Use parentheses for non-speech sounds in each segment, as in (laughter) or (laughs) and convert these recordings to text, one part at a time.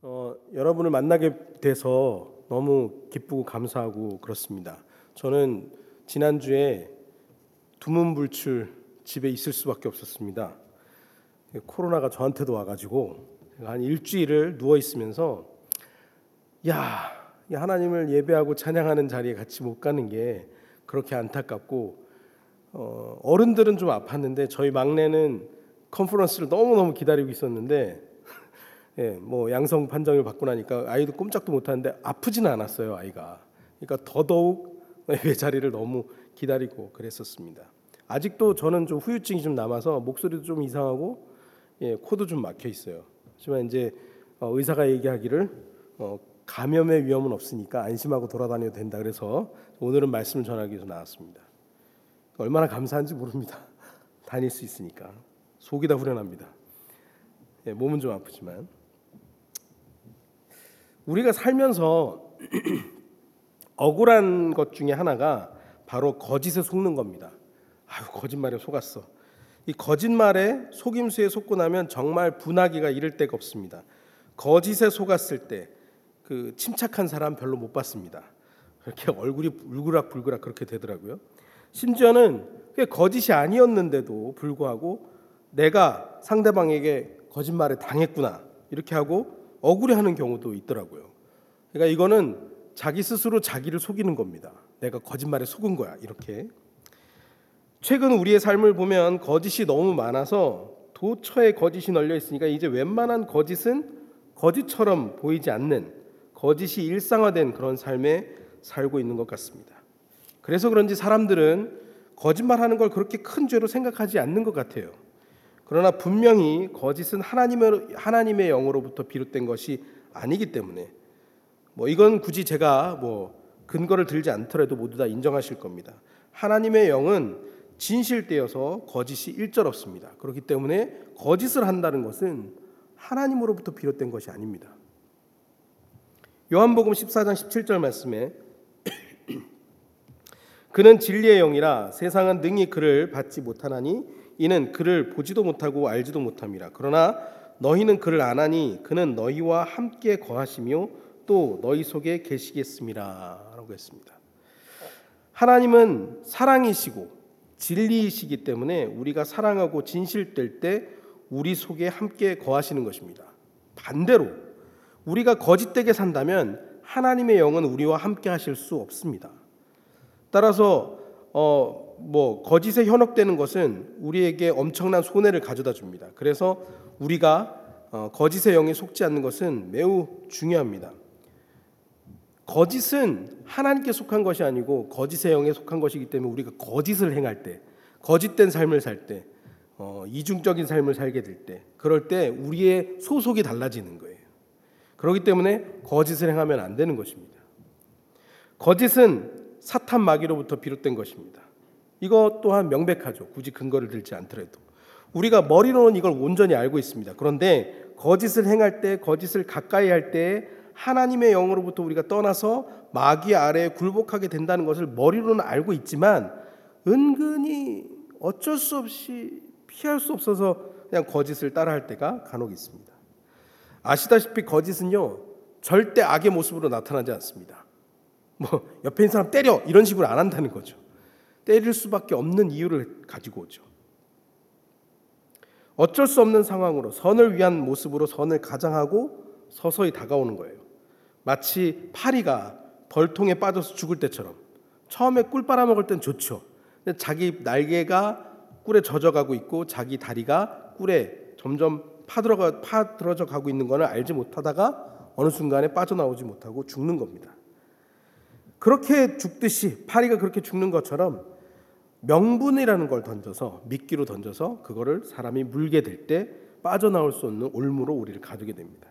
어, 여러분을 만나게 돼서 너무 기쁘고 감사하고 그렇습니다. 저는 지난주에 두문불출 집에 있을 수밖에 없었습니다. 코로나가 저한테도 와가지고 한 일주일을 누워 있으면서 야 하나님을 예배하고 찬양하는 자리에 같이 못 가는 게 그렇게 안타깝고 어, 어른들은 좀 아팠는데 저희 막내는 컨퍼런스를 너무 너무 기다리고 있었는데 예, 뭐 양성 판정을 받고 나니까 아이도 꼼짝도 못 하는데 아프지는 않았어요 아이가. 그러니까 더더욱 (laughs) 예배 자리를 너무 기다리고 그랬었습니다. 아직도 저는 좀 후유증이 좀 남아서 목소리도 좀 이상하고 예, 코도 좀 막혀 있어요. 하지만 이제 어, 의사가 얘기하기를 어, 감염의 위험은 없으니까 안심하고 돌아다녀도 된다 그래서 오늘은 말씀을 전하기 위해서 나왔습니다. 얼마나 감사한지 모릅니다. (laughs) 다닐 수 있으니까 속이 다 후련합니다. 예, 몸은 좀 아프지만 우리가 살면서 (clears throat) 억울한 것 중에 하나가 바로 거짓에 속는 겁니다. 아유 거짓말에 속았어. 이 거짓말에 속임수에 속고 나면 정말 분하기가 이를 데가 없습니다. 거짓에 속았을 때 그 침착한 사람 별로 못 봤습니다. 이렇게 얼굴이 울그락불그락 그렇게 되더라고요. 심지어는 거짓이 아니었는데도 불구하고 내가 상대방에게 거짓말에 당했구나 이렇게 하고 억울해하는 경우도 있더라고요. 그러니까 이거는 자기 스스로 자기를 속이는 겁니다. 내가 거짓말에 속은 거야 이렇게. 최근 우리의 삶을 보면 거짓이 너무 많아서 도처에 거짓이 널려 있으니까 이제 웬만한 거짓은 거짓처럼 보이지 않는 거짓이 일상화된 그런 삶에 살고 있는 것 같습니다. 그래서 그런지 사람들은 거짓말하는 걸 그렇게 큰 죄로 생각하지 않는 것 같아요. 그러나 분명히 거짓은 하나님의 하나님의 영으로부터 비롯된 것이 아니기 때문에 뭐 이건 굳이 제가 뭐 근거를 들지 않더라도 모두 다 인정하실 겁니다. 하나님의 영은 진실되어서 거짓이 일절 없습니다. 그렇기 때문에 거짓을 한다는 것은 하나님으로부터 비롯된 것이 아닙니다. 요한복음 14장 17절 말씀에 (clears throat) 그는 진리의 영이라 세상은 능히 그를 받지 못하나니 이는 그를 보지도 못하고 알지도 못함이라. 그러나 너희는 그를 아나니 그는 너희와 함께 거하시며 또 너희 속에 계시겠습니다라고 했습니다. 하나님은 사랑이시고 진리이시기 때문에 우리가 사랑하고 진실될 때 우리 속에 함께 거하시는 것입니다. 반대로 우리가 거짓되게 산다면 하나님의 영은 우리와 함께 하실 수 없습니다. 따라서 어 뭐 거짓에 현혹되는 것은 우리에게 엄청난 손해를 가져다 줍니다. 그래서 우리가 어 거짓의 영에 속지 않는 것은 매우 중요합니다. 거짓은 하나님께 속한 것이 아니고 거짓의 영에 속한 것이기 때문에 우리가 거짓을 행할 때, 거짓된 삶을 살 때, 어, 이중적인 삶을 살게 될 때, 그럴 때 우리의 소속이 달라지는 거예요. 그렇기 때문에 거짓을 행하면 안 되는 것입니다. 거짓은 사탄 마귀로부터 비롯된 것입니다. 이것 또한 명백하죠. 굳이 근거를 들지 않더라도. 우리가 머리로는 이걸 온전히 알고 있습니다. 그런데 거짓을 행할 때, 거짓을 가까이 할 때 하나님의 영으로부터 우리가 떠나서 마귀 아래에 굴복하게 된다는 것을 머리로는 알고 있지만 은근히 어쩔 수 없이 피할 수 없어서 그냥 거짓을 따라할 때가 간혹 있습니다. 아시다시피 거짓은요 절대 악의 모습으로 나타나지 않습니다. 뭐 옆에 있는 사람 때려 이런 식으로 안 한다는 거죠. 때릴 수밖에 없는 이유를 가지고 오죠. 어쩔 수 없는 상황으로 선을 위한 모습으로 선을 가장하고 서서히 다가오는 거예요. 마치 파리가 벌통에 빠져서 죽을 때처럼 처음에 꿀 빨아먹을 땐 좋죠. 근데 자기 날개가 꿀에 젖어가고 있고 자기 다리가 꿀에 점점 파들어가 파들어져 가고 있는 것을 알지 못하다가 어느 순간에 빠져나오지 못하고 죽는 겁니다. 그렇게 죽듯이 파리가 그렇게 죽는 것처럼 명분이라는 걸 던져서 미끼로 던져서 그거를 사람이 물게 될 때 빠져나올 수 없는 올무로 우리를 가두게 됩니다.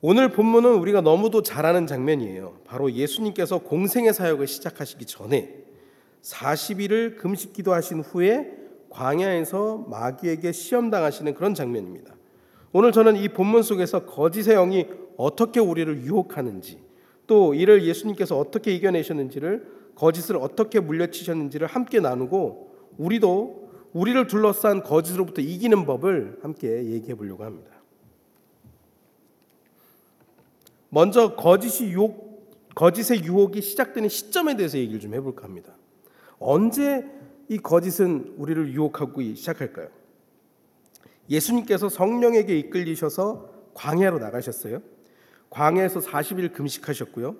오늘 본문은 우리가 너무도 잘 아는 장면이에요. 바로 예수님께서 공생의 사역을 시작하시기 전에 40일을 금식 기도 하신 후에 광야에서 마귀에게 시험 당하시는 그런 장면입니다. 오늘 저는 이 본문 속에서 거짓의 영이 어떻게 우리를 유혹하는지 또 이를 예수님께서 어떻게 이겨내셨는지를 거짓을 어떻게 물려치셨는지를 함께 나누고 우리도 우리를 둘러싼 거짓으로부터 이기는 법을 함께 얘기해 보려고 합니다. 먼저 거짓이 유혹, 거짓의 유혹이 시작되는 시점에 대해서 얘기를 좀 해볼까 합니다. 언제 이 거짓은 우리를 유혹하고 시작할까요? 예수님께서 성령에게 이끌리셔서 광야로 나가셨어요. 광야에서 40일 금식하셨고요.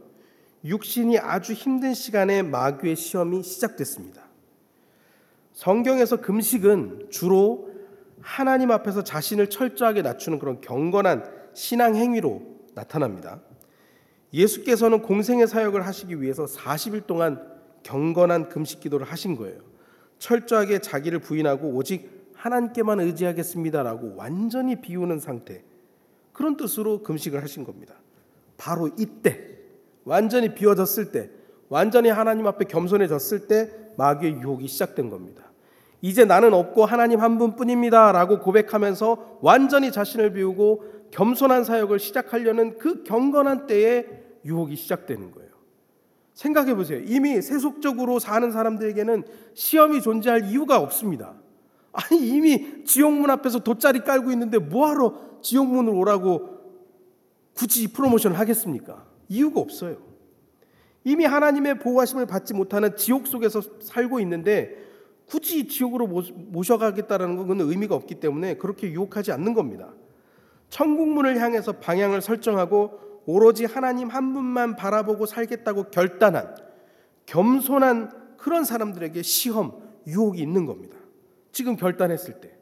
육신이 아주 힘든 시간에 마귀의 시험이 시작됐습니다. 성경에서 금식은 주로 하나님 앞에서 자신을 철저하게 낮추는 그런 경건한 신앙 행위로 나타납니다. 예수께서는 공생의 사역을 하시기 위해서 40일 동안 경건한 금식 기도를 하신 거예요. 철저하게 자기를 부인하고 오직 하나님께만 의지하겠습니다라고 완전히 비우는 상태. 그런 뜻으로 금식을 하신 겁니다. 바로 이때 완전히 비워졌을 때 완전히 하나님 앞에 겸손해졌을 때 마귀의 유혹이 시작된 겁니다. 이제 나는 없고 하나님 한 분뿐입니다라고 고백하면서 완전히 자신을 비우고 겸손한 사역을 시작하려는 그 경건한 때에 유혹이 시작되는 거예요. 생각해 보세요. 이미 세속적으로 사는 사람들에게는 시험이 존재할 이유가 없습니다. 아니 이미 지옥문 앞에서 돗자리 깔고 있는데 뭐하러 지옥문으로 오라고 굳이 프로모션을 하겠습니까? 이유가 없어요. 이미 하나님의 보호하심을 받지 못하는 지옥 속에서 살고 있는데 굳이 지옥으로 모셔가겠다라는 건 의미가 없기 때문에 그렇게 유혹하지 않는 겁니다. 천국문을 향해서 방향을 설정하고 오로지 하나님 한 분만 바라보고 살겠다고 결단한 겸손한 그런 사람들에게 시험, 유혹이 있는 겁니다. 지금 결단했을 때.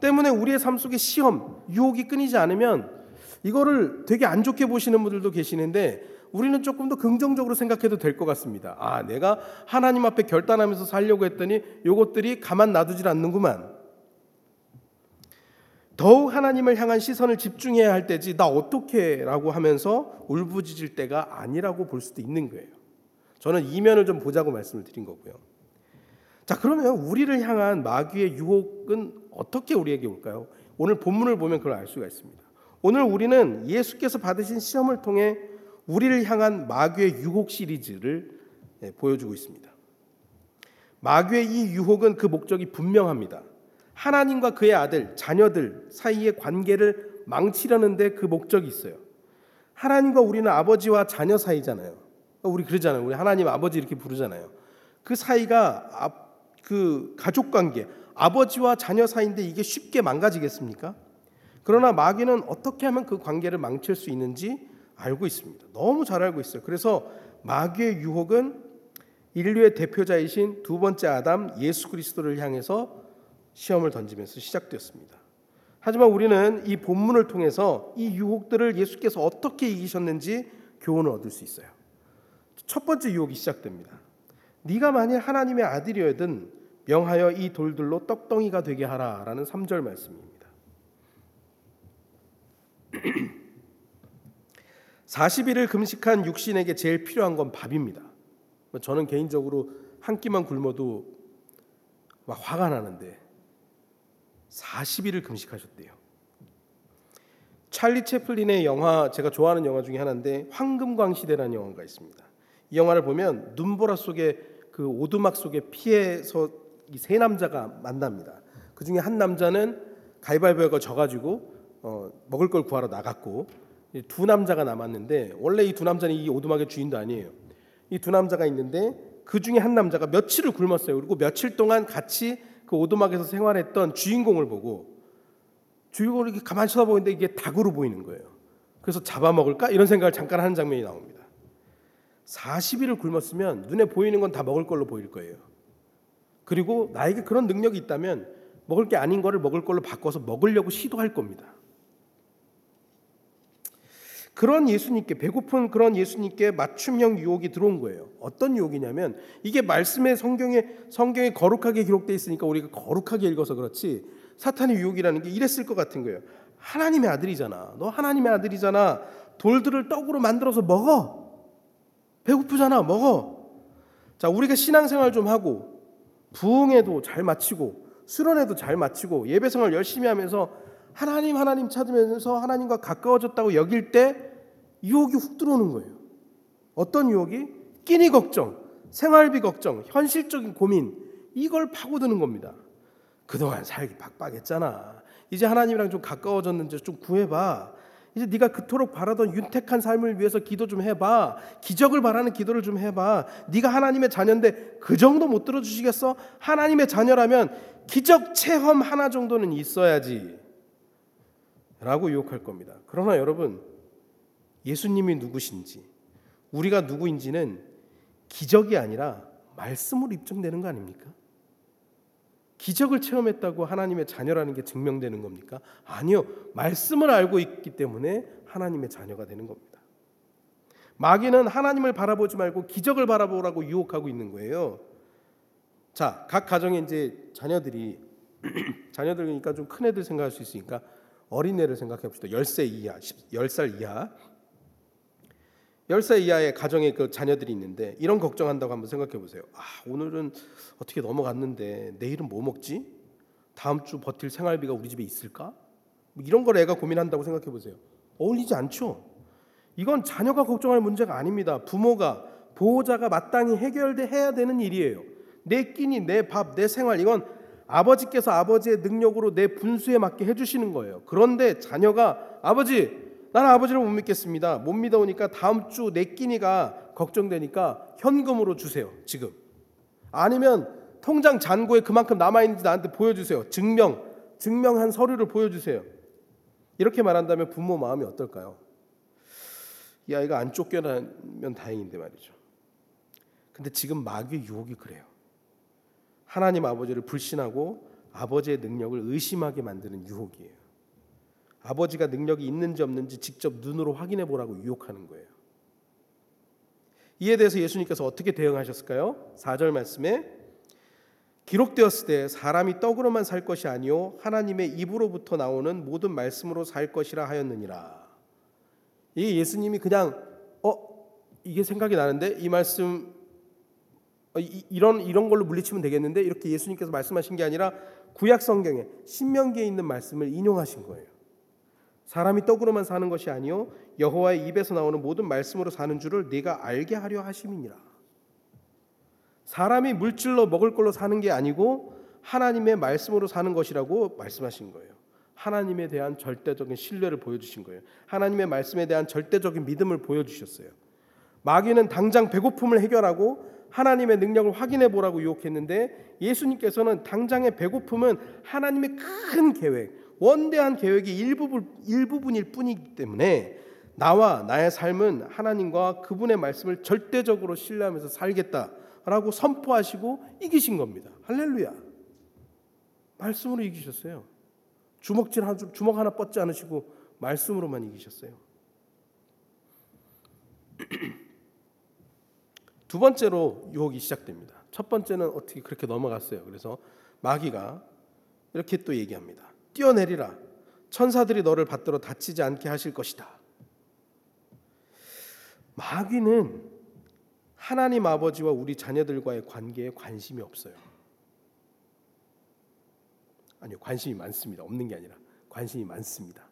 때문에 우리의 삶 속에 시험, 유혹이 끊이지 않으면 이거를 되게 안 좋게 보시는 분들도 계시는데 우리는 조금 더 긍정적으로 생각해도 될 것 같습니다. 아, 내가 하나님 앞에 결단하면서 살려고 했더니 이것들이 가만 놔두질 않는구만. 더욱 하나님을 향한 시선을 집중해야 할 때지 나 어떻게라고 하면서 울부짖을 때가 아니라고 볼 수도 있는 거예요. 저는 이면을 좀 보자고 말씀을 드린 거고요. 자, 그러면 우리를 향한 마귀의 유혹은 어떻게 우리에게 올까요? 오늘 본문을 보면 그걸 알 수가 있습니다. 오늘 우리는 예수께서 받으신 시험을 통해 우리를 향한 마귀의 유혹 시리즈를 예, 보여주고 있습니다. 마귀의 이 유혹은 그 목적이 분명합니다. 하나님과 그의 아들, 자녀들 사이의 관계를 망치려는데 그 목적이 있어요. 하나님과 우리는 아버지와 자녀 사이잖아요. 우리 그러잖아요. 우리 하나님 아버지 이렇게 부르잖아요. 그 사이가 그 가족 관계, 아버지와 자녀 사이인데 이게 쉽게 망가지겠습니까? 그러나 마귀는 어떻게 하면 그 관계를 망칠 수 있는지 알고 있습니다. 너무 잘 알고 있어요. 그래서 마귀의 유혹은 인류의 대표자이신 두 번째 아담 예수 그리스도를 향해서 시험을 던지면서 시작되었습니다. 하지만 우리는 이 본문을 통해서 이 유혹들을 예수께서 어떻게 이기셨는지 교훈을 얻을 수 있어요. 첫 번째 유혹이 시작됩니다. 네가 만일 하나님의 아들이어든 명하여 이 돌들로 떡덩이가 되게 하라라는 3절 말씀입니다. 40일을 금식한 육신에게 제일 필요한 건 밥입니다. 저는 개인적으로 한 끼만 굶어도 막 화가 나는데 40일을 금식하셨대요. 찰리 채플린의 영화 제가 좋아하는 영화 중에 하나인데 황금광 시대라는 영화가 있습니다. 이 영화를 보면 눈보라 속에 그 오두막 속에 피해서 세 남자가 만납니다. 그 중에 한 남자는 가위바위보가 져가지고 어, 먹을 걸 구하러 나갔고 두 남자가 남았는데 원래 이 두 남자는 이 오두막의 주인도 아니에요. 이 두 남자가 있는데 그 중에 한 남자가 며칠을 굶었어요. 그리고 며칠 동안 같이 그 오두막에서 생활했던 주인공을 보고 주인공을 이렇게 가만히 쳐다보는데 이게 닭으로 보이는 거예요. 그래서 잡아먹을까 이런 생각을 잠깐 하는 장면이 나옵니다. 40일을 굶었으면 눈에 보이는 건 다 먹을 걸로 보일 거예요. 그리고 나에게 그런 능력이 있다면 먹을 게 아닌 거를 먹을 걸로 바꿔서 먹으려고 시도할 겁니다. 그런 예수님께 배고픈 그런 예수님께 맞춤형 유혹이 들어온 거예요. 어떤 유혹이냐면 이게 말씀의 성경에 성경에 거룩하게 기록되어 있으니까 우리가 거룩하게 읽어서 그렇지 사탄의 유혹이라는 게 이랬을 것 같은 거예요. 하나님의 아들이잖아. 너 하나님의 아들이잖아. 돌들을 떡으로 만들어서 먹어. 배고프잖아. 먹어. 자, 우리가 신앙생활 좀 하고 부흥에도 잘 마치고 수련회도 잘 마치고 예배생활 열심히 하면서 하나님 하나님 찾으면서 하나님과 가까워졌다고 여길 때 유혹이 훅 들어오는 거예요. 어떤 유혹이? 끼니 걱정, 생활비 걱정, 현실적인 고민 이걸 파고드는 겁니다. 그동안 살기 빡빡했잖아. 이제 하나님이랑 좀 가까워졌는지 좀 구해봐. 이제 네가 그토록 바라던 윤택한 삶을 위해서 기도 좀 해봐. 기적을 바라는 기도를 좀 해봐. 네가 하나님의 자녀인데 그 정도 못 들어주시겠어? 하나님의 자녀라면 기적 체험 하나 정도는 있어야지. 라고 유혹할 겁니다. 그러나 여러분, 예수님이 누구신지, 우리가 누구인지는 기적이 아니라 말씀으로 입증되는 거 아닙니까? 기적을 체험했다고 하나님의 자녀라는 게 증명되는 겁니까? 아니요. 말씀을 알고 있기 때문에 하나님의 자녀가 되는 겁니다. 마귀는 하나님을 바라보지 말고 기적을 바라보라고 유혹하고 있는 거예요. 자, 각 가정에 이제 자녀들이 (clears throat) 자녀들이니까 좀 큰 애들 생각할 수 있으니까 어린애를 생각해 봅시다. 10세 이하, 10살 이하. 10살 이하의 가정에 그 자녀들이 있는데 이런 걱정한다고 한번 생각해 보세요. 아, 오늘은 어떻게 넘어갔는데 내일은 뭐 먹지? 다음 주 버틸 생활비가 우리 집에 있을까? 뭐 이런 걸 애가 고민한다고 생각해 보세요. 어울리지 않죠. 이건 자녀가 걱정할 문제가 아닙니다. 부모가 보호자가 마땅히 해결해야 되는 일이에요. 내 끼니, 내 밥, 내 생활 이건 아버지께서 아버지의 능력으로 내 분수에 맞게 해주시는 거예요. 그런데 자녀가 아버지 나는 아버지를 못 믿겠습니다. 못 믿어오니까 다음 주 내 끼니가 걱정되니까 현금으로 주세요. 지금. 아니면 통장 잔고에 그만큼 남아 있는지 나한테 보여주세요. 증명, 증명한 서류를 보여주세요. 이렇게 말한다면 부모 마음이 어떨까요? 이 아이가 안 쫓겨나면 다행인데 말이죠. 근데 지금 마귀의 유혹이 그래요. 하나님 아버지를 불신하고 아버지의 능력을 의심하게 만드는 유혹이에요. 아버지가 능력이 있는지 없는지 직접 눈으로 확인해 보라고 유혹하는 거예요. 이에 대해서 예수님께서 어떻게 대응하셨을까요? 4절 말씀에 기록되었을 때 사람이 떡으로만 살 것이 아니요 하나님의 입으로부터 나오는 모든 말씀으로 살 것이라 하였느니라. 이게 예수님이 그냥 어 이게 생각이 나는데 이 말씀 어, 이, 이런 이런 걸로 물리치면 되겠는데 이렇게 예수님께서 말씀하신 게 아니라 구약 성경에 신명기에 있는 말씀을 인용하신 거예요. 사람이 떡으로만 사는 것이 아니요 여호와의 입에서 나오는 모든 말씀으로 사는 줄을 네가 알게 하려 하심이니라. 사람이 물질로 먹을 걸로 사는 게 아니고 하나님의 말씀으로 사는 것이라고 말씀하신 거예요. 하나님에 대한 절대적인 신뢰를 보여주신 거예요. 하나님의 말씀에 대한 절대적인 믿음을 보여주셨어요. 마귀는 당장 배고픔을 해결하고 하나님의 능력을 확인해 보라고 유혹했는데 예수님께서는 당장의 배고픔은 하나님의 큰 계획, 원대한 계획의 일부분, 일부분일 뿐이기 때문에 나와 나의 삶은 하나님과 그분의 말씀을 절대적으로 신뢰하면서 살겠다라고 선포하시고 이기신 겁니다. 할렐루야. 말씀으로 이기셨어요. 주먹질 한 주먹 하나 뻗지 않으시고 말씀으로만 이기셨어요. (clears throat) 두 번째로 유혹이 시작됩니다. 첫 번째는 어떻게 그렇게 넘어갔어요. 그래서 마귀가 이렇게 또 얘기합니다. 뛰어내리라. 천사들이 너를 받들어 다치지 않게 하실 것이다. 마귀는 하나님 아버지와 우리 자녀들과의 관계에 관심이 없어요. 아니요, 관심이 많습니다. 없는 게 아니라 관심이 많습니다.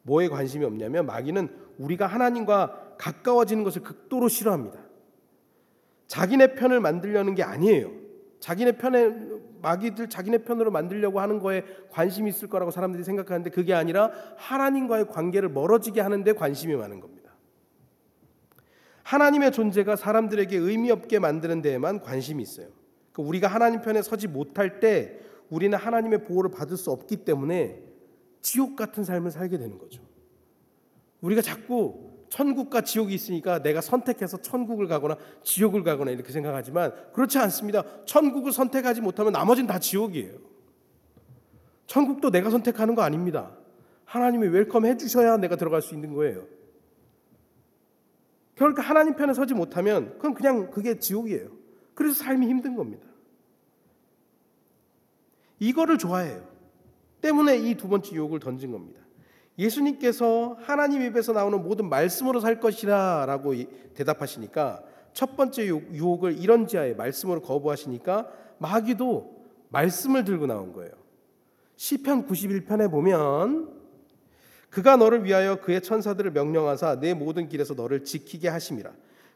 뭐에 관심이 없냐면 마귀는 우리가 하나님과 가까워지는 것을 극도로 싫어합니다. 자기네 편을 만들려는 게 아니에요. 자기네 편에 마귀들 자기네 편으로 만들려고 하는 거에 관심이 있을 거라고 사람들이 생각하는데 그게 아니라 하나님과의 관계를 멀어지게 하는데 관심이 많은 겁니다. 하나님의 존재가 사람들에게 의미 없게 만드는 데에만 관심이 있어요. 그러니까 우리가 하나님 편에 서지 못할 때 우리는 하나님의 보호를 받을 수 없기 때문에 지옥 같은 삶을 살게 되는 거죠. 우리가 자꾸 천국과 지옥이 있으니까 내가 선택해서 천국을 가거나 지옥을 가거나 이렇게 생각하지만 그렇지 않습니다. 천국을 선택하지 못하면 나머지는 다 지옥이에요. 천국도 내가 선택하는 거 아닙니다. 하나님이 welcome 해 주셔야 내가 들어갈 수 있는 거예요. 그러니까 하나님 편에 서지 못하면 그건 그냥 그게 지옥이에요. 그래서 삶이 힘든 겁니다. 이거를 좋아해요. 때문에 이 두 번째 유혹을 던진 겁니다. 예수님께서 하나님 입에서 나오는 모든 말씀으로 살 것이라라고 대답하시니까 첫 번째 유혹을 이런 지하에 말씀으로 거부하시니까 마귀도 말씀을 들고 나온 거예요. 시편 91편에 보면 그가 너를 위하여 그의 천사들을 명령하사 내 모든 길에서 너를 지키게 하심이라.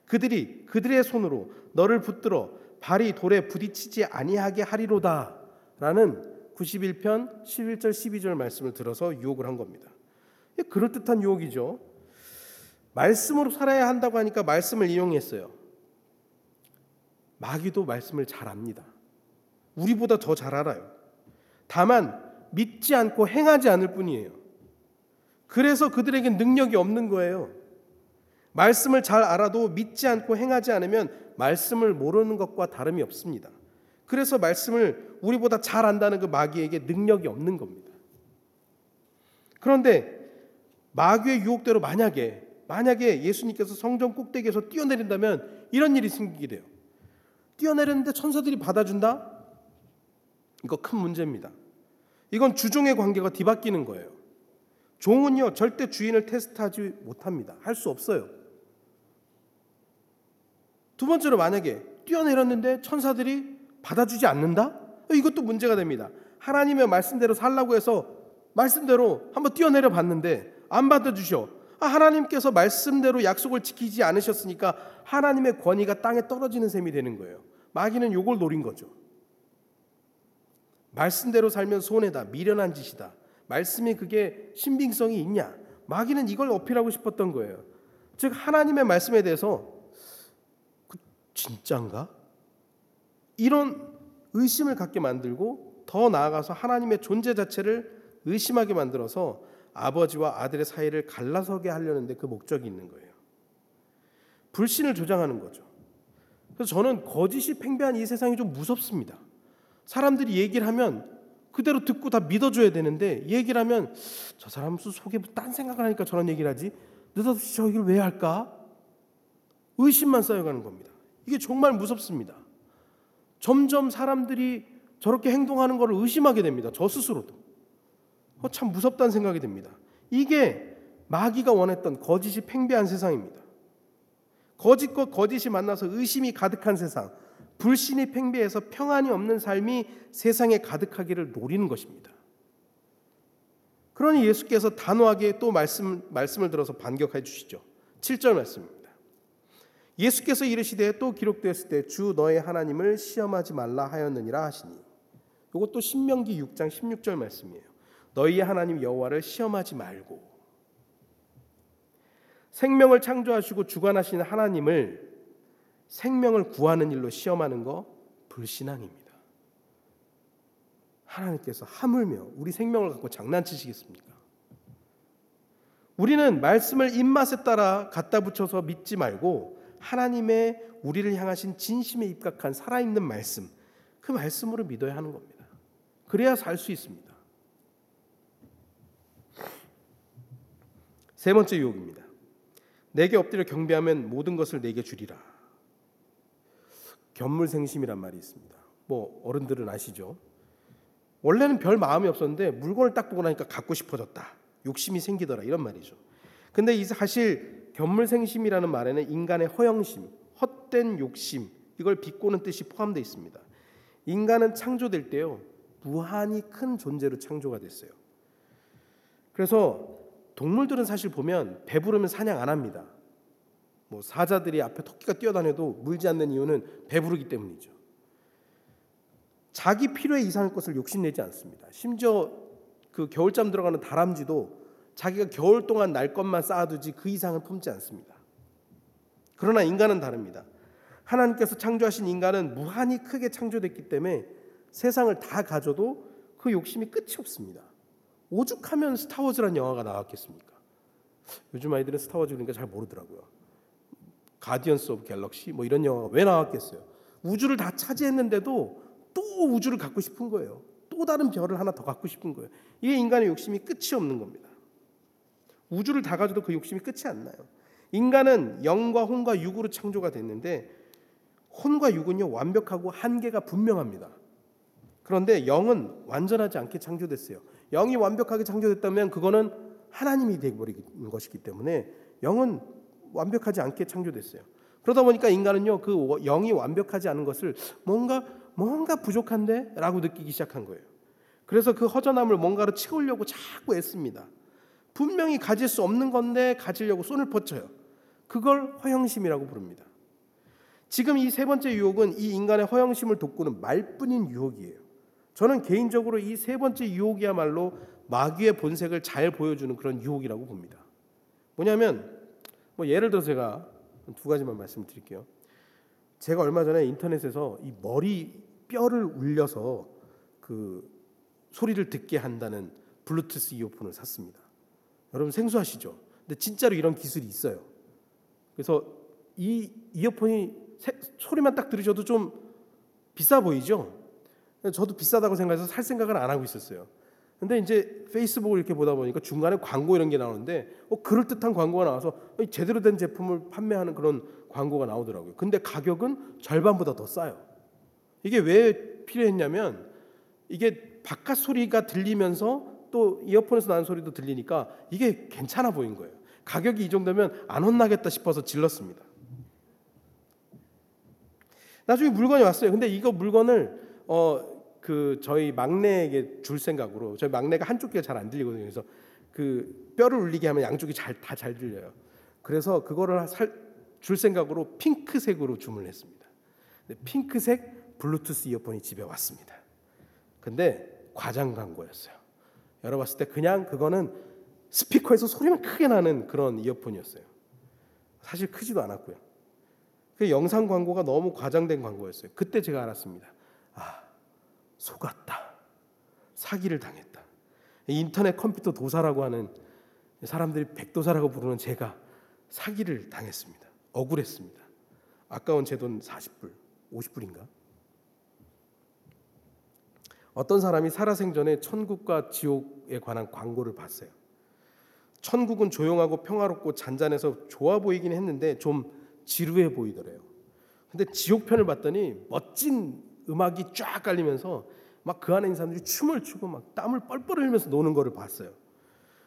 그들이 그들의 손으로 너를 붙들어 발이 돌에 부딪히지 아니하게 하리로다라는 91편 11절 12절 말씀을 들어서 유혹을 한 겁니다. 그럴듯한 유혹이죠. 말씀으로 살아야 한다고 하니까 말씀을 이용했어요. 마귀도 말씀을 잘 압니다. 우리보다 더 잘 알아요. 다만 믿지 않고 행하지 않을 뿐이에요. 그래서 그들에게 능력이 없는 거예요. 말씀을 잘 알아도 믿지 않고 행하지 않으면 말씀을 모르는 것과 다름이 없습니다. 그래서 말씀을 우리보다 잘 안다는 그 마귀에게 능력이 없는 겁니다. 그런데 마귀의 유혹대로 만약에 만약에 예수님께서 성전 꼭대기에서 뛰어내린다면 이런 일이 생기게 돼요. 뛰어내렸는데 천사들이 받아준다? 이거 큰 문제입니다. 이건 주종의 관계가 뒤바뀌는 거예요. 종은요, 절대 주인을 테스트하지 못합니다. 할 수 없어요. 두 번째로 만약에 뛰어내렸는데 천사들이 받아주지 않는다? 이것도 문제가 됩니다. 하나님의 말씀대로 살라고 해서 말씀대로 한번 뛰어내려 봤는데 안 받아주셔. 아, 하나님께서 말씀대로 약속을 지키지 않으셨으니까 하나님의 권위가 땅에 떨어지는 셈이 되는 거예요. 마귀는 요걸 노린 거죠. 말씀대로 살면 손해다. 미련한 짓이다. 말씀이 그게 신빙성이 있냐? 마귀는 이걸 어필하고 싶었던 거예요. 즉 하나님의 말씀에 대해서 그 진짠가? 이런 의심을 갖게 만들고 더 나아가서 하나님의 존재 자체를 의심하게 만들어서 아버지와 아들의 사이를 갈라서게 하려는데 그 목적이 있는 거예요. 불신을 조장하는 거죠. 그래서 저는 거짓이 팽배한 이 세상이 좀 무섭습니다. 사람들이 얘기를 하면 그대로 듣고 다 믿어줘야 되는데 얘기를 하면 저 사람 속에 딴 생각을 하니까 저런 얘기를 하지 느닷없이 저 얘기를 왜 할까? 의심만 쌓여가는 겁니다. 이게 정말 무섭습니다. 점점 사람들이 저렇게 행동하는 것을 의심하게 됩니다. 저 스스로도. 어, 참 무섭다는 생각이 듭니다. 이게 마귀가 원했던 거짓이 팽배한 세상입니다. 거짓과 거짓이 만나서 의심이 가득한 세상, 불신이 팽배해서 평안이 없는 삶이 세상에 가득하기를 노리는 것입니다. 그러니 예수께서 단호하게 또 말씀, 말씀을 들어서 반격해 주시죠. 7절 말씀입니다. 예수께서 이르시되 또 기록되었을 때 주 너의 하나님을 시험하지 말라 하였느니라 하시니 이것도 신명기 6장 16절 말씀이에요. 너희의 하나님 여호와를 시험하지 말고 생명을 창조하시고 주관하시는 하나님을 생명을 구하는 일로 시험하는 거 불신앙입니다. 하나님께서 하물며 우리 생명을 갖고 장난치시겠습니까? 우리는 말씀을 입맛에 따라 갖다 붙여서 믿지 말고 하나님의 우리를 향하신 진심에 입각한 살아있는 말씀, 그 말씀으로 믿어야 하는 겁니다. 그래야 살 수 있습니다. 세 번째 유혹입니다. 내게 엎드려 경배하면 모든 것을 내게 주리라. 견물생심이란 말이 있습니다. 뭐 어른들은 아시죠? 원래는 별 마음이 없었는데 물건을 딱 보고 나니까 갖고 싶어졌다. 욕심이 생기더라 이런 말이죠. 근데 이 사실 견물생심이라는 말에는 인간의 허영심, 헛된 욕심 이걸 비꼬는 뜻이 포함되어 있습니다. 인간은 창조될 때요 무한히 큰 존재로 창조가 됐어요. 그래서 동물들은 사실 보면 배부르면 사냥 안 합니다. 뭐 사자들이 앞에 토끼가 뛰어다녀도 물지 않는 이유는 배부르기 때문이죠. 자기 필요에 이상할 것을 욕심내지 않습니다. 심지어 그 겨울잠 들어가는 다람쥐도 자기가 겨울 동안 날 것만 쌓아두지 그 이상은 품지 않습니다. 그러나 인간은 다릅니다. 하나님께서 창조하신 인간은 무한히 크게 창조됐기 때문에 세상을 다 가져도 그 욕심이 끝이 없습니다. 오죽하면 스타워즈란 영화가 나왔겠습니까? 요즘 아이들은 Star Wars 그러니까 잘 모르더라고요. Guardians of Galaxy 뭐 이런 영화가 왜 나왔겠어요? 우주를 다 차지했는데도 또 우주를 갖고 싶은 거예요. 또 다른 별을 하나 더 갖고 싶은 거예요. 이게 인간의 욕심이 끝이 없는 겁니다. 우주를 다 가져도 그 욕심이 끝이 안 나요. 인간은 영과 혼과 육으로 창조가 됐는데 혼과 육은요 완벽하고 한계가 분명합니다. 그런데 영은 완전하지 않게 창조됐어요. 영이 완벽하게 창조됐다면 그거는 하나님이 되어버리는 것이기 때문에 영은 완벽하지 않게 창조됐어요. 그러다 보니까 인간은요 그 영이 완벽하지 않은 것을 뭔가 뭔가 부족한데라고 느끼기 시작한 거예요. 그래서 그 허전함을 뭔가로 채우려고 자꾸 애씁니다. 분명히 가질 수 없는 건데 가지려고 손을 뻗쳐요. 그걸 허영심이라고 부릅니다. 지금 이 세 번째 유혹은 이 인간의 허영심을 돋구는 말뿐인 유혹이에요. 저는 개인적으로 이 세 번째 유혹이야말로 마귀의 본색을 잘 보여주는 그런 유혹이라고 봅니다. 뭐냐면 뭐 예를 들어 제가 두 가지만 말씀드릴게요. 제가 얼마 전에 인터넷에서 이 머리 뼈를 울려서 그 소리를 듣게 한다는 블루투스 이어폰을 샀습니다. 여러분 생소하시죠? 근데 진짜로 이런 기술이 있어요. 그래서 이 이어폰이 세, 소리만 딱 들으셔도 좀 비싸 보이죠? 저도 비싸다고 생각해서 살 생각을 안 하고 있었어요. 근데 이제 페이스북을 이렇게 보다 보니까 중간에 광고 이런 게 나오는데 어, 그럴 듯한 광고가 나와서 제대로 된 제품을 판매하는 그런 광고가 나오더라고요. 근데 가격은 절반보다 더 싸요. 이게 왜 필요했냐면 이게 바깥 소리가 들리면서 또 이어폰에서 나는 소리도 들리니까 이게 괜찮아 보인 거예요. 가격이 이 정도면 안 혼나겠다 싶어서 질렀습니다. 나중에 물건이 왔어요. 근데 이거 물건을 어 그 저희 막내에게 줄 생각으로 저희 막내가 한쪽 귀가 잘 안 들리거든요. 그래서 그 뼈를 울리게 하면 양쪽이 잘 다 잘 들려요. 그래서 그거를 살, 줄 생각으로 핑크색으로 주문했습니다. 핑크색 블루투스 이어폰이 집에 왔습니다. 근데 과장 광고였어요. 열어봤을 때 그냥 그거는 스피커에서 소리만 크게 나는 그런 이어폰이었어요. 사실 크지도 않았고요. 그 영상 광고가 너무 과장된 광고였어요. 그때 제가 알았습니다. 아, 속았다. 사기를 당했다. 인터넷 컴퓨터 도사라고 하는 사람들이 백도사라고 부르는 제가 사기를 당했습니다. 억울했습니다. 아까운 제 돈 40불, 50불인가? 어떤 사람이 살아생전에 천국과 지옥에 관한 광고를 봤어요. 천국은 조용하고 평화롭고 잔잔해서 좋아 보이긴 했는데 좀 지루해 보이더래요. 근데 지옥편을 봤더니 멋진 음악이 쫙 깔리면서 막 그 안에 있는 사람들이 춤을 추고 막 땀을 뻘뻘 흘리면서 노는 거를 봤어요.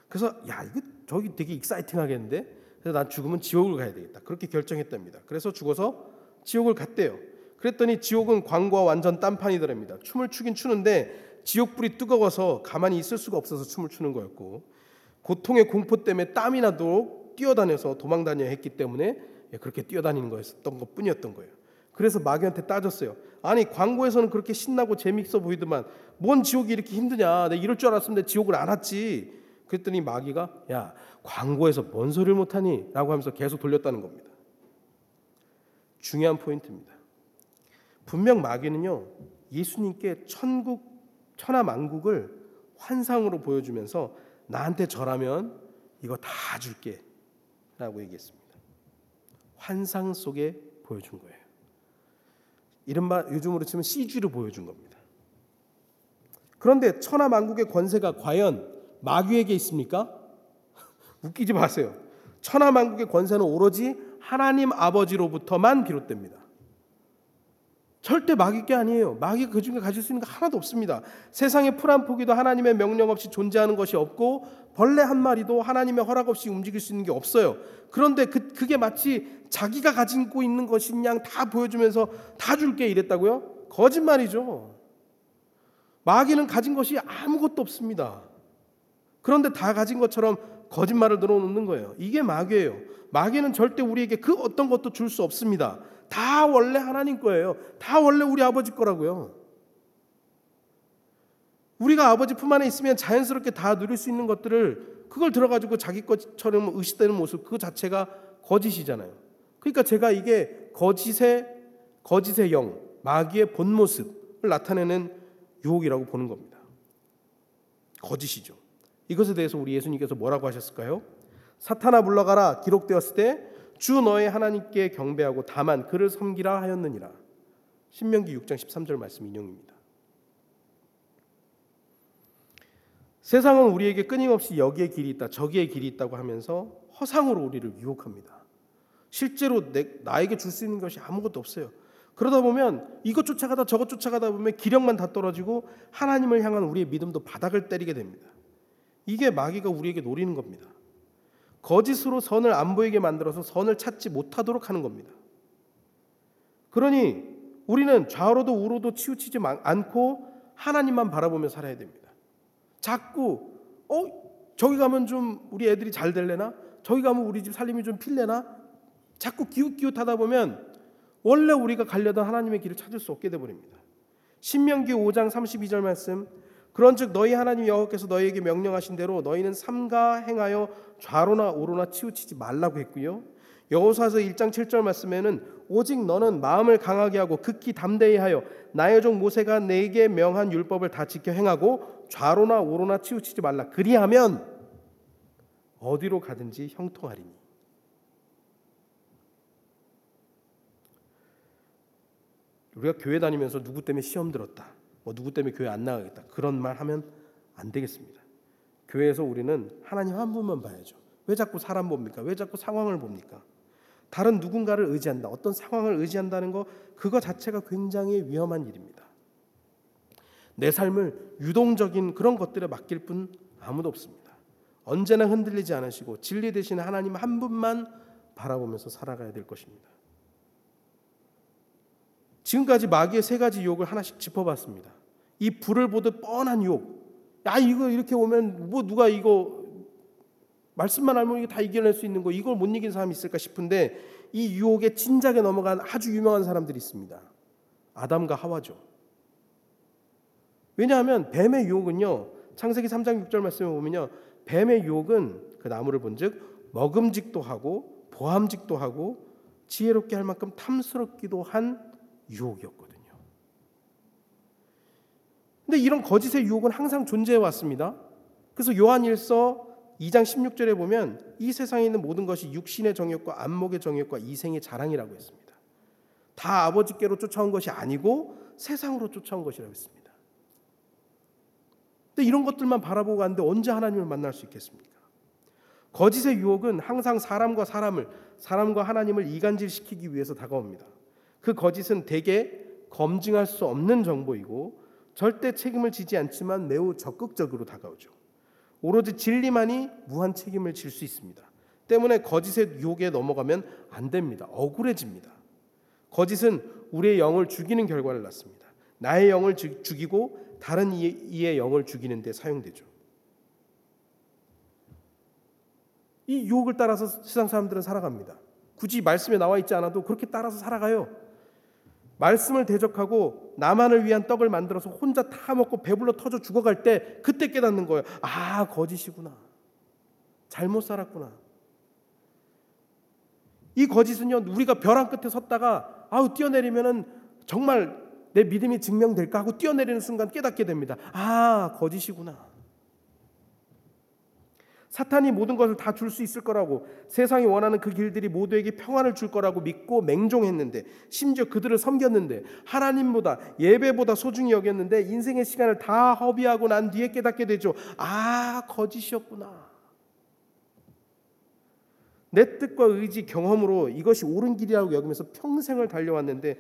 그래서 야 이거 저기 되게 익사이팅하겠는데 그래서 난 죽으면 지옥을 가야 되겠다 그렇게 결정했답니다. 그래서 죽어서 지옥을 갔대요. 그랬더니 지옥은 광고와 완전 딴판이더랍니다. 춤을 추긴 추는데 지옥 불이 뜨거워서 가만히 있을 수가 없어서 춤을 추는 거였고 고통의 공포 때문에 땀이 나도록 뛰어다녀서 도망다녀야 했기 때문에 예, 그렇게 뛰어다니는 거였던 것 뿐이었던 거예요. 그래서 마귀한테 따졌어요. 아니 광고에서는 그렇게 신나고 재밌어 보이더만 뭔 지옥이 이렇게 힘드냐? 내가 이럴 줄 알았으면 내 지옥을 안 왔지. 그랬더니 마귀가 야 광고에서 뭔 소리를 못하니? 라고 하면서 계속 돌렸다는 겁니다. 중요한 포인트입니다. 분명 마귀는요 예수님께 천국 천하 만국을 환상으로 보여주면서 나한테 절하면 이거 다 줄게라고 얘기했습니다. 환상 속에 보여준 거예요. 이른바 요즘으로 치면 CG로 보여준 겁니다. 그런데 천하 만국의 권세가 과연 마귀에게 있습니까? (laughs) 웃기지 마세요. 천하 만국의 권세는 오로지 하나님 아버지로부터만 비롯됩니다. 절대 마귀께 아니에요. 마귀가 그 중에 가질 수 있는 거 하나도 없습니다. 세상에 풀한 포기도 하나님의 명령 없이 존재하는 것이 없고 벌레 한 마리도 하나님의 허락 없이 움직일 수 있는 게 없어요. 그런데 그, 그게 마치 자기가 가지고 있는 것인 양 다 보여주면서 다 줄게 이랬다고요? 거짓말이죠. 마귀는 가진 것이 아무것도 없습니다. 그런데 다 가진 것처럼 거짓말을 늘어놓는 거예요. 이게 마귀예요. 마귀는 절대 우리에게 그 어떤 것도 줄 수 없습니다. 다 원래 하나님 거예요. 다 원래 우리 아버지 거라고요. 우리가 아버지 품 안에 있으면 자연스럽게 다 누릴 수 있는 것들을 그걸 들어가지고 자기 것처럼 의식되는 모습 그 자체가 거짓이잖아요. 그러니까 제가 이게 거짓의 거짓의 영, 마귀의 본 모습을 나타내는 유혹이라고 보는 겁니다. 거짓이죠. 이것에 대해서 우리 예수님께서 뭐라고 하셨을까요? 사탄아 물러가라 기록되었을 때 주 너의 하나님께 경배하고 다만 그를 섬기라 하였느니라. 신명기 6장 13절 말씀 인용입니다. 세상은 우리에게 끊임없이 여기에 길이 있다, 저기에 길이 있다고 하면서 허상으로 우리를 유혹합니다. 실제로 내, 나에게 줄 수 있는 것이 아무것도 없어요. 그러다 보면 이것 쫓아가다 저것 쫓아가다 보면 기력만 다 떨어지고 하나님을 향한 우리의 믿음도 바닥을 때리게 됩니다. 이게 마귀가 우리에게 노리는 겁니다. 거짓으로 선을 안 보이게 만들어서 선을 찾지 못하도록 하는 겁니다. 그러니 우리는 좌로도 우로도 치우치지 않고 하나님만 바라보며 살아야 됩니다. 자꾸 어 저기 가면 좀 우리 애들이 잘 될래나? 저기 가면 우리 집 살림이 좀 필래나? 자꾸 기웃기웃하다 보면 원래 우리가 가려던 하나님의 길을 찾을 수 없게 돼 버립니다. 신명기 5장 32절 말씀 그런즉 너희 하나님 여호와께서 너희에게 명령하신 대로 너희는 삼가 행하여 좌로나 오로나 치우치지 말라고 했고요. 여호수아서 1장 7절 말씀에는 오직 너는 마음을 강하게 하고 극히 담대히 하여 나의 종 모세가 내게 명한 율법을 다 지켜 행하고 좌로나 오로나 치우치지 말라. 그리하면 어디로 가든지 형통하리니. 우리가 교회 다니면서 누구 때문에 시험 들었다. 뭐 누구 때문에 교회 안 나가겠다. 그런 말 하면 안 되겠습니다. 교회에서 우리는 하나님 한 분만 봐야죠. 왜 자꾸 사람 봅니까? 왜 자꾸 상황을 봅니까? 다른 누군가를 의지한다. 어떤 상황을 의지한다는 거 그거 자체가 굉장히 위험한 일입니다. 내 삶을 유동적인 그런 것들에 맡길 분 아무도 없습니다. 언제나 흔들리지 않으시고 진리 되신 하나님 한 분만 바라보면서 살아가야 될 것입니다. 지금까지 마귀의 세 가지 유혹을 하나씩 짚어봤습니다. 이 불을 보듯 뻔한 유혹. 야 이거 이렇게 오면 뭐 누가 이거 말씀만 알면 이게 다 이겨낼 수 있는 거 이걸 못 이긴 사람이 있을까 싶은데 이 유혹에 진작에 넘어간 아주 유명한 사람들이 있습니다. 아담과 하와죠. 왜냐하면 뱀의 유혹은요. 창세기 3장 6절 말씀에 보면요. 뱀의 유혹은 그 나무를 본즉 먹음직도 하고 보함직도 하고 지혜롭게 할 만큼 탐스럽기도 한 유혹이었거든요. 근데 이런 거짓의 유혹은 항상 존재해 왔습니다. 그래서 요한일서 2장 16절에 보면 이 세상에 있는 모든 것이 육신의 정욕과 안목의 정욕과 이생의 자랑이라고 했습니다. 다 아버지께로 쫓아온 것이 아니고 세상으로 쫓아온 것이라고 했습니다. 근데 이런 것들만 바라보고 가는데 언제 하나님을 만날 수 있겠습니까? 거짓의 유혹은 항상 사람과 사람을 사람과 하나님을 이간질시키기 위해서 다가옵니다. 그 거짓은 대개 검증할 수 없는 정보이고 절대 책임을 지지 않지만 매우 적극적으로 다가오죠. 오로지 진리만이 무한 책임을 질 수 있습니다. 때문에 거짓의 유혹에 넘어가면 안 됩니다. 억울해집니다. 거짓은 우리의 영을 죽이는 결과를 낳습니다. 나의 영을 죽이고 다른 이의 영을 죽이는 데 사용되죠. 이 유혹을 따라서 세상 사람들은 살아갑니다. 굳이 말씀에 나와 있지 않아도 그렇게 따라서 살아가요. 말씀을 대적하고 나만을 위한 떡을 만들어서 혼자 다 먹고 배불러 터져 죽어갈 때 그때 깨닫는 거예요. 아, 거짓이구나. 잘못 살았구나. 이 거짓은요, 우리가 벼랑 끝에 섰다가 아우 뛰어내리면은 정말 내 믿음이 증명될까 하고 뛰어내리는 순간 깨닫게 됩니다. 아, 거짓이구나. 사탄이 모든 것을 다 줄 수 있을 거라고 세상이 원하는 그 길들이 모두에게 평안을 줄 거라고 믿고 맹종했는데 심지어 그들을 섬겼는데 하나님보다 예배보다 소중히 여겼는데 인생의 시간을 다 허비하고 난 뒤에 깨닫게 되죠. 아, 거짓이었구나. 내 뜻과 의지 경험으로 이것이 옳은 길이라고 여기면서 평생을 달려왔는데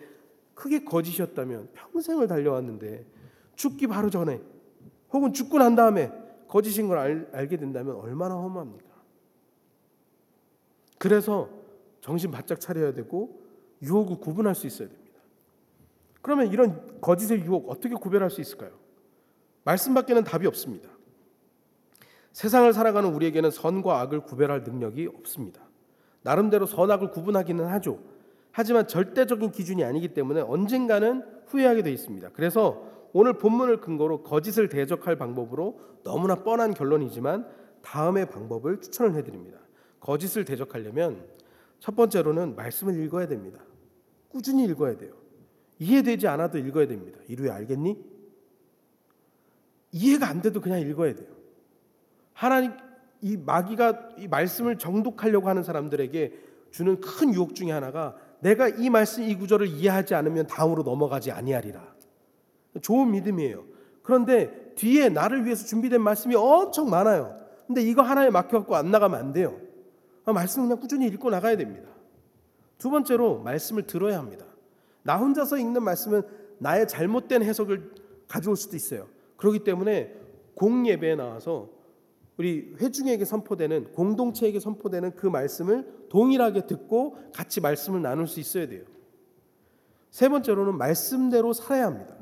크게 거짓이었다면 평생을 달려왔는데 죽기 바로 전에 혹은 죽고 난 다음에 거짓인 걸 알, 알게 된다면 얼마나 허무합니까? 그래서 정신 바짝 차려야 되고 유혹을 구분할 수 있어야 됩니다. 그러면 이런 거짓의 유혹 어떻게 구별할 수 있을까요? 말씀밖에는 답이 없습니다. 세상을 살아가는 우리에게는 선과 악을 구별할 능력이 없습니다. 나름대로 선악을 구분하기는 하죠. 하지만 절대적인 기준이 아니기 때문에 언젠가는 후회하게 돼 있습니다. 그래서 오늘 본문을 근거로 거짓을 대적할 방법으로 너무나 뻔한 결론이지만 다음의 방법을 추천을 해드립니다. 거짓을 대적하려면 첫 번째로는 말씀을 읽어야 됩니다. 꾸준히 읽어야 돼요. 이해되지 않아도 읽어야 됩니다. 이루에 알겠니? 이해가 안 돼도 그냥 읽어야 돼요. 하나님 이 마귀가 이 말씀을 정독하려고 하는 사람들에게 주는 큰 유혹 중에 하나가 내가 이 말씀 이 구절을 이해하지 않으면 다음으로 넘어가지 아니하리라. 좋은 믿음이에요. 그런데 뒤에 나를 위해서 준비된 말씀이 엄청 많아요. 근데 이거 하나에 막혀갖고 안 나가면 안 돼요. 아, 말씀 그냥 꾸준히 읽고 나가야 됩니다. 두 번째로 말씀을 들어야 합니다. 나 혼자서 읽는 말씀은 나의 잘못된 해석을 가져올 수도 있어요. 그렇기 때문에 공예배에 나와서 우리 회중에게 선포되는 공동체에게 선포되는 그 말씀을 동일하게 듣고 같이 말씀을 나눌 수 있어야 돼요. 세 번째로는 말씀대로 살아야 합니다.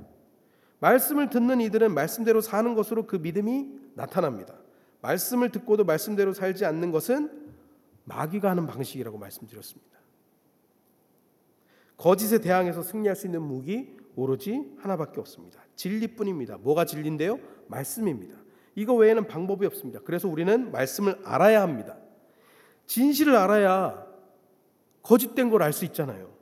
말씀을 듣는 이들은 말씀대로 사는 것으로 그 믿음이 나타납니다. 말씀을 듣고도 말씀대로 살지 않는 것은 마귀가 하는 방식이라고 말씀드렸습니다. 거짓에 대항해서 승리할 수 있는 무기 오로지 하나밖에 없습니다. 진리뿐입니다. 뭐가 진리인데요? 말씀입니다. 이거 외에는 방법이 없습니다. 그래서 우리는 말씀을 알아야 합니다. 진실을 알아야 거짓된 걸 알 수 있잖아요.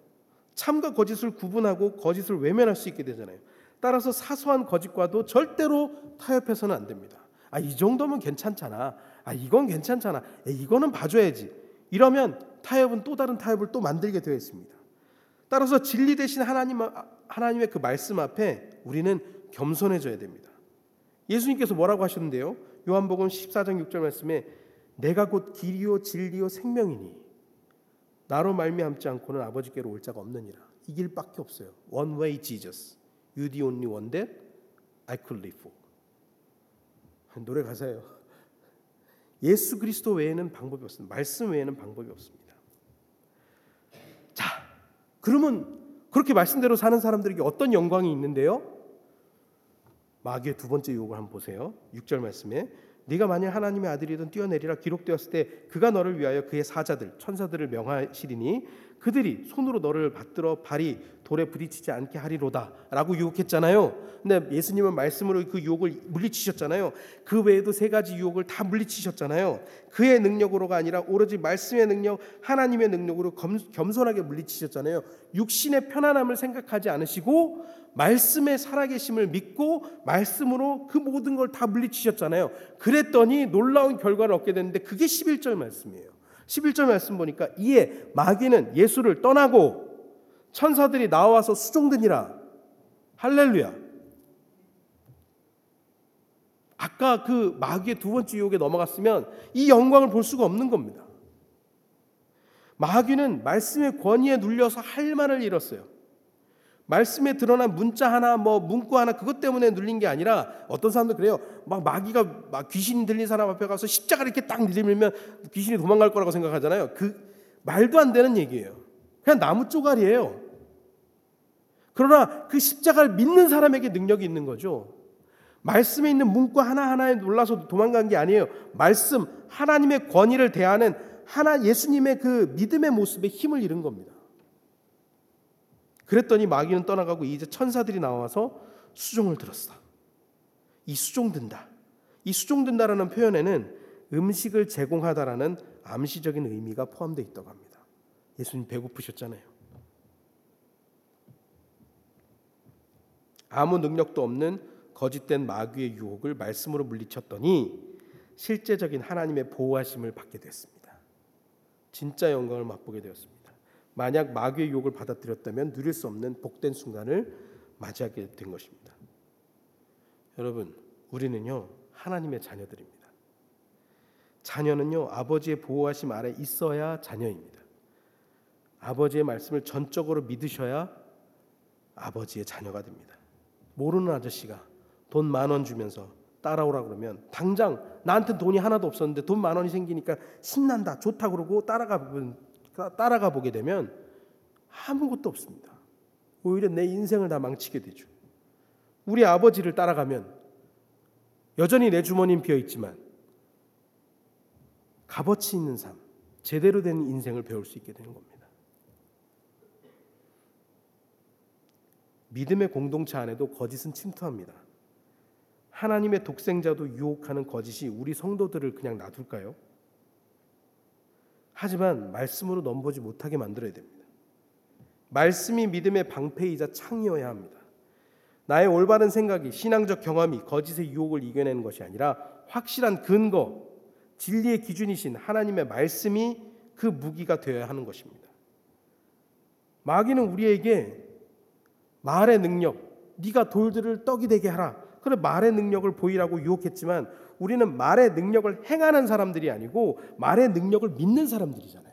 참과 거짓을 구분하고 거짓을 외면할 수 있게 되잖아요. 따라서 사소한 거짓과도 절대로 타협해서는 안 됩니다. 아, 이 정도면 괜찮잖아. 아, 이건 괜찮잖아. 에, 이거는 봐줘야지. 이러면 타협은 또 다른 타협을 또 만들게 되어 있습니다. 따라서 진리 대신 하나님, 하나님의 그 말씀 앞에 우리는 겸손해져야 됩니다. 예수님께서 뭐라고 하셨는데요? 요한복음 14장 6절 말씀에 내가 곧 길이요 진리요 생명이니 나로 말미암지 않고는 아버지께로 올 자가 없느니라. 이 길밖에 없어요. One way Jesus. You the only one that I could live for. 노래 가사예요. 예수 그리스도 외에는 방법이 없습니다. 말씀 외에는 방법이 없습니다. 자, 그러면 그렇게 말씀대로 사는 사람들에게 어떤 영광이 있는데요? 마귀의 두 번째 유혹을 한번 보세요. 6절 말씀에 네가 만약 하나님의 아들이든 뛰어내리라 기록되었을 때 그가 너를 위하여 그의 사자들 천사들을 명하시리니 그들이 손으로 너를 받들어 발이 돌에 부딪히지 않게 하리로다라고 유혹했잖아요. 근데 예수님은 말씀으로 그 유혹을 물리치셨잖아요. 그 외에도 세 가지 유혹을 다 물리치셨잖아요. 그의 능력으로가 아니라 오로지 말씀의 능력, 하나님의 능력으로 겸손하게 물리치셨잖아요. 육신의 편안함을 생각하지 않으시고 말씀의 살아계심을 믿고 말씀으로 그 모든 걸 다 물리치셨잖아요. 그랬더니 놀라운 결과를 얻게 됐는데 그게 11절 말씀이에요. 11절 말씀 보니까 이에 마귀는 예수를 떠나고 천사들이 나와서 수종드니라. 할렐루야. 아까 그 마귀의 두 번째 유혹에 넘어갔으면 이 영광을 볼 수가 없는 겁니다. 마귀는 말씀의 권위에 눌려서 할 말을 잃었어요. 말씀에 드러난 문자 하나 뭐 문구 하나 그것 때문에 눌린 게 아니라 어떤 사람들 그래요. 막 마귀가 막 귀신이 들린 사람 앞에 가서 십자가 이렇게 딱 내밀면 귀신이 도망갈 거라고 생각하잖아요. 그 말도 안 되는 얘기예요. 그냥 나무 쪼가리예요. 그러나 그 십자가를 믿는 사람에게 능력이 있는 거죠. 말씀에 있는 문구 하나하나에 놀라서 도망간 게 아니에요. 말씀, 하나님의 권위를 대하는 하나 예수님의 그 믿음의 모습에 힘을 잃은 겁니다. 그랬더니 마귀는 떠나가고 이제 천사들이 나와서 수종을 들었어. 이 수종든다. 이 수종든다라는 표현에는 음식을 제공하다라는 암시적인 의미가 포함되어 있다고 합니다. 예수님 배고프셨잖아요. 아무 능력도 없는 거짓된 마귀의 유혹을 말씀으로 물리쳤더니 실제적인 하나님의 보호하심을 받게 됐습니다. 진짜 영광을 맛보게 되었습니다. 만약 마귀의 유혹을 받아들였다면 누릴 수 없는 복된 순간을 맞이하게 된 것입니다. 여러분, 우리는요 하나님의 자녀들입니다. 자녀는요 아버지의 보호하심 아래 있어야 자녀입니다. 아버지의 말씀을 전적으로 믿으셔야 아버지의 자녀가 됩니다. 모르는 아저씨가 돈 만 원 주면서 따라오라 그러면 당장 나한테 돈이 하나도 없었는데 돈 만 원이 생기니까 신난다 좋다 그러고 따라가 따라가 보게 되면 아무것도 없습니다. 오히려 내 인생을 다 망치게 되죠. 우리 아버지를 따라가면 여전히 내 주머니는 비어 있지만 값어치 있는 삶, 제대로 된 인생을 배울 수 있게 되는 겁니다. 믿음의 공동체 안에도 거짓은 침투합니다. 하나님의 독생자도 유혹하는 거짓이 우리 성도들을 그냥 놔둘까요? 하지만 말씀으로 넘보지 못하게 만들어야 됩니다. 말씀이 믿음의 방패이자 창이어야 합니다. 나의 올바른 생각이 신앙적 경험이 거짓의 유혹을 이겨내는 것이 아니라 확실한 근거, 진리의 기준이신 하나님의 말씀이 그 무기가 되어야 하는 것입니다. 마귀는 우리에게 말의 능력, 네가 돌들을 떡이 되게 하라. 그래 말의 능력을 보이라고 유혹했지만 우리는 말의 능력을 행하는 사람들이 아니고 말의 능력을 믿는 사람들이잖아요.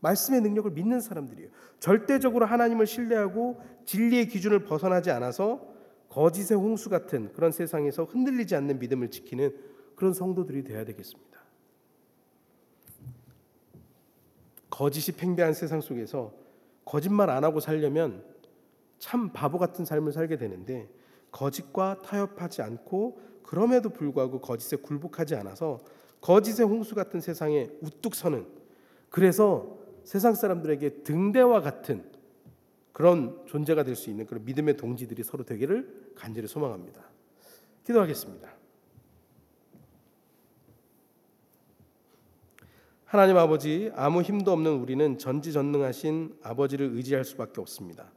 말씀의 능력을 믿는 사람들이에요. 절대적으로 하나님을 신뢰하고 진리의 기준을 벗어나지 않아서 거짓의 홍수 같은 그런 세상에서 흔들리지 않는 믿음을 지키는 그런 성도들이 되어야 되겠습니다. 거짓이 팽배한 세상 속에서 거짓말 안 하고 살려면 참 바보 같은 삶을 살게 되는데 거짓과 타협하지 않고 그럼에도 불구하고 거짓에 굴복하지 않아서 거짓의 홍수 같은 세상에 우뚝 서는 그래서 세상 사람들에게 등대와 같은 그런 존재가 될 수 있는 그런 믿음의 동지들이 서로 되기를 간절히 소망합니다. 기도하겠습니다. 하나님 아버지 아무 힘도 없는 우리는 전지전능하신 아버지를 의지할 수밖에 없습니다.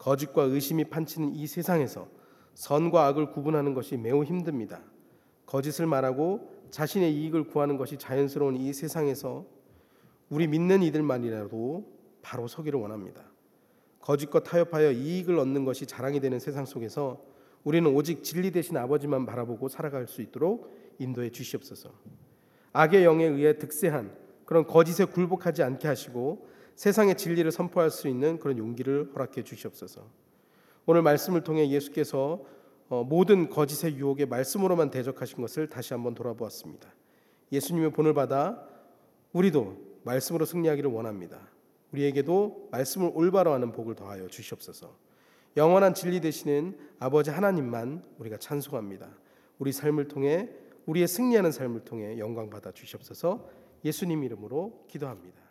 거짓과 의심이 판치는 이 세상에서 선과 악을 구분하는 것이 매우 힘듭니다. 거짓을 말하고 자신의 이익을 구하는 것이 자연스러운 이 세상에서 우리 믿는 이들만이라도 바로 서기를 원합니다. 거짓과 타협하여 이익을 얻는 것이 자랑이 되는 세상 속에서 우리는 오직 진리 대신 아버지만 바라보고 살아갈 수 있도록 인도해 주시옵소서. 악의 영에 의해 득세한 그런 거짓에 굴복하지 않게 하시고 세상의 진리를 선포할 수 있는 그런 용기를 허락해 주시옵소서. 오늘 말씀을 통해 예수께서 어, 모든 거짓의 유혹에 말씀으로만 대적하신 것을 다시 한번 돌아보았습니다. 예수님의 본을 받아 우리도 말씀으로 승리하기를 원합니다. 우리에게도 말씀을 올바로 하는 복을 더하여 주시옵소서. 영원한 진리 되시는 아버지 하나님만 우리가 찬송합니다. 우리 삶을 통해 우리의 승리하는 삶을 통해 영광 받아 주시옵소서. 예수님 이름으로 기도합니다.